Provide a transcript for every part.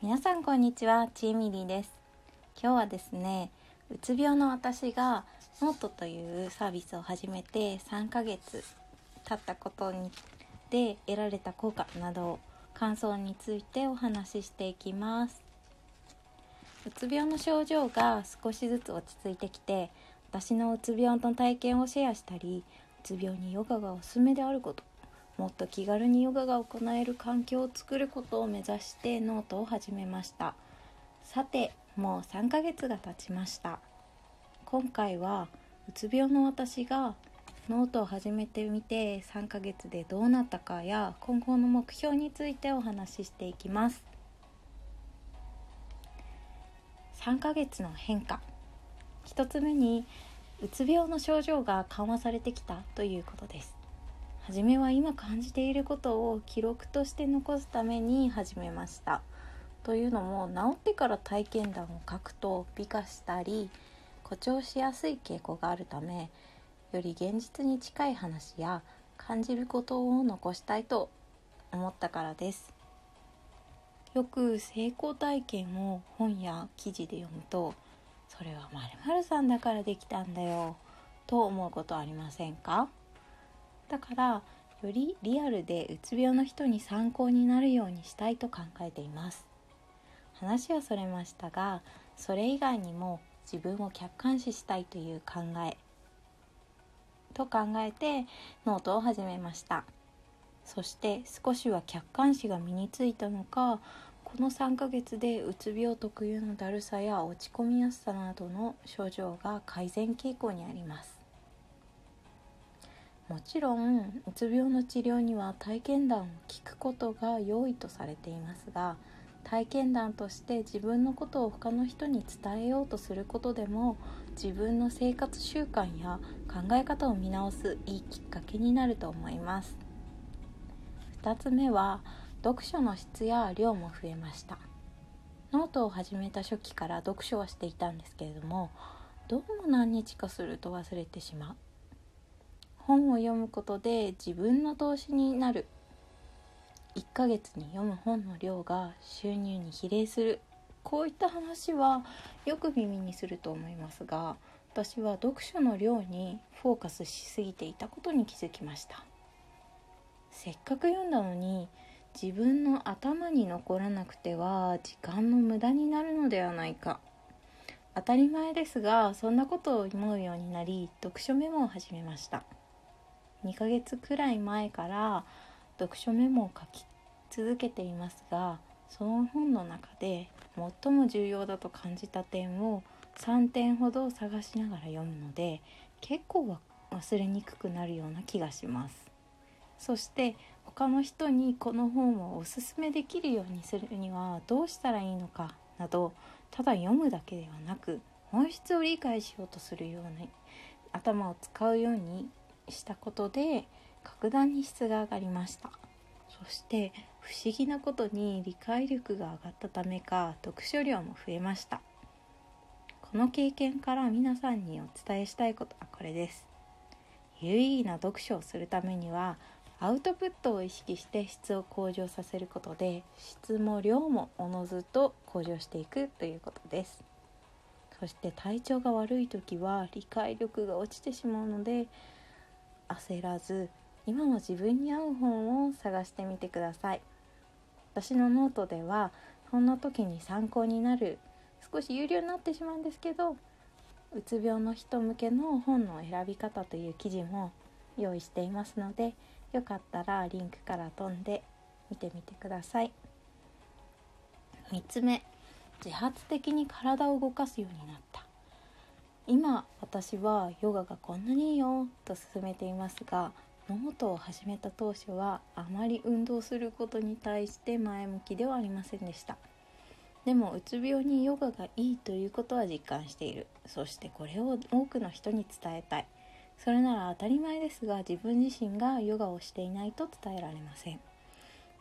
皆さんこんにちはちーミリーです。今日はですねうつ病の私がノートというサービスを始めて3ヶ月経ったことにで得られた効果など感想についてお話ししていきます。うつ病の症状が少しずつ落ち着いてきて私のうつ病の体験をシェアしたりうつ病にヨガがおすすめであることもっと気軽にヨガが行える環境を作ることを目指してノートを始めました。さてもう3ヶ月が経ちました。今回はうつ病の私がノートを始めてみて3ヶ月でどうなったかや今後の目標についてお話ししていきます。3ヶ月の変化。1つ目にうつ病の症状が緩和されてきたということです。初めは今感じていることを記録として残すために始めました。というのも治ってから体験談を書くと美化したり誇張しやすい傾向があるためより現実に近い話や感じることを残したいと思ったからです。よく成功体験を本や記事で読むとそれは〇〇さんだからできたんだよと思うことありませんか？だからよりリアルでうつ病の人に参考になるようにしたいと考えています。話はそれましたがそれ以外にも自分を客観視したいという考えと考えてノートを始めました。そして少しは客観視が身についたのかこの3ヶ月でうつ病特有のだるさや落ち込みやすさなどの症状が改善傾向にあります。もちろんうつ病の治療には体験談を聞くことが良いとされていますが体験談として自分のことを他の人に伝えようとすることでも自分の生活習慣や考え方を見直すいいきっかけになると思います。2つ目は読書の質や量も増えました。ノートを始めた初期から読書はしていたんですけれどもどうも何日かすると忘れてしまう。本を読むことで自分の投資になる。1ヶ月に読む本の量が収入に比例する。こういった話はよく耳にすると思いますが私は読書の量にフォーカスしすぎていたことに気づきました。せっかく読んだのに自分の頭に残らなくては時間の無駄になるのではないか。当たり前ですがそんなことを思うようになり読書メモを始めました。2ヶ月くらい前から読書メモを書き続けていますがその本の中で最も重要だと感じた点を3点ほど探しながら読むので結構は忘れにくくなるような気がします。そして他の人にこの本をおすすめできるようにするにはどうしたらいいのかなどただ読むだけではなく本質を理解しようとするように頭を使うようにしたことで格段に質が上がりました。そして不思議なことに理解力が上がったためか読書量も増えました。この経験から皆さんにお伝えしたいことはこれです。有意義な読書をするためにはアウトプットを意識して質を向上させることで質も量もおのずと向上していくということです。そして体調が悪い時は理解力が落ちてしまうので焦らず今の自分に合う本を探してみてください。私のノートではそんな時に参考になる少し有料になってしまうんですけどうつ病の人向けの本の選び方という記事も用意していますのでよかったらリンクから飛んで見てみてください。3つ目自発的に体を動かすようになった。今私はヨガがこんなにいいよと勧めていますがノートを始めた当初はあまり運動することに対して前向きではありませんでした。でもうつ病にヨガがいいということは実感している。そしてこれを多くの人に伝えたい。それなら当たり前ですが自分自身がヨガをしていないと伝えられません。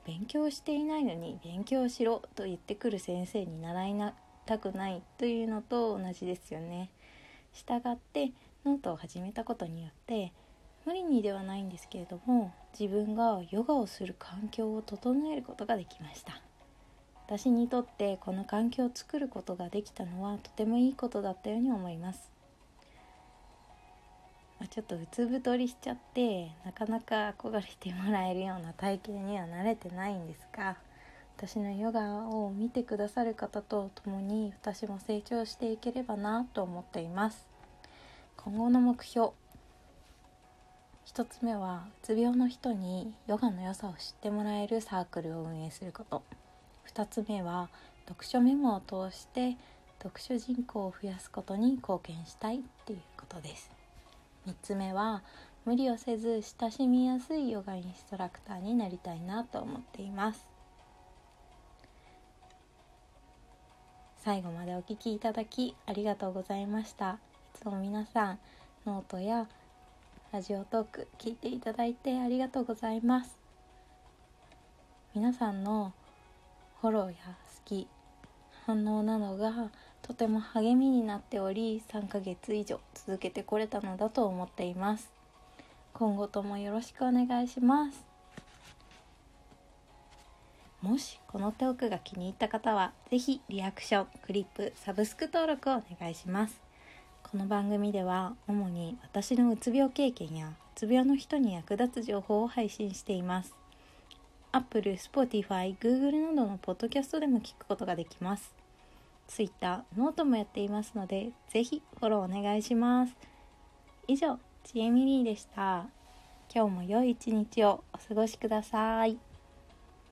勉強していないのに勉強しろと言ってくる先生に習いたくないというのと同じですよね。したがってノートを始めたことによって無理にではないんですけれども自分がヨガをする環境を整えることができました。私にとってこの環境を作ることができたのはとてもいいことだったように思います、ちょっとうつ太りしちゃってなかなか憧れてもらえるような体型には慣れてないんですが私のヨガを見てくださる方と共に私も成長していければなと思っています。今後の目標1つ目はうつ病の人にヨガの良さを知ってもらえるサークルを運営すること。2つ目は読書メモを通して読書人口を増やすことに貢献したいっていうことです。3つ目は無理をせず親しみやすいヨガインストラクターになりたいなと思っています。最後までお聴きいただきありがとうございました。いつも皆さんノートやラジオトーク聞いていただいてありがとうございます。皆さんのフォローや好き反応などがとても励みになっており3ヶ月以上続けてこれたのだと思っています。今後ともよろしくお願いします。もしこのトークが気に入った方は是非リアクションクリップサブスク登録をお願いしますこの番組では主に私のうつ病経験やうつ病の人に役立つ情報を配信しています Apple、Spotify、Google などのポッドキャストでも聞くことができます Twitter、ノートもやっていますので、ぜひフォローお願いします。以上、ちえみりーでした。今日も良い一日をお過ごしください。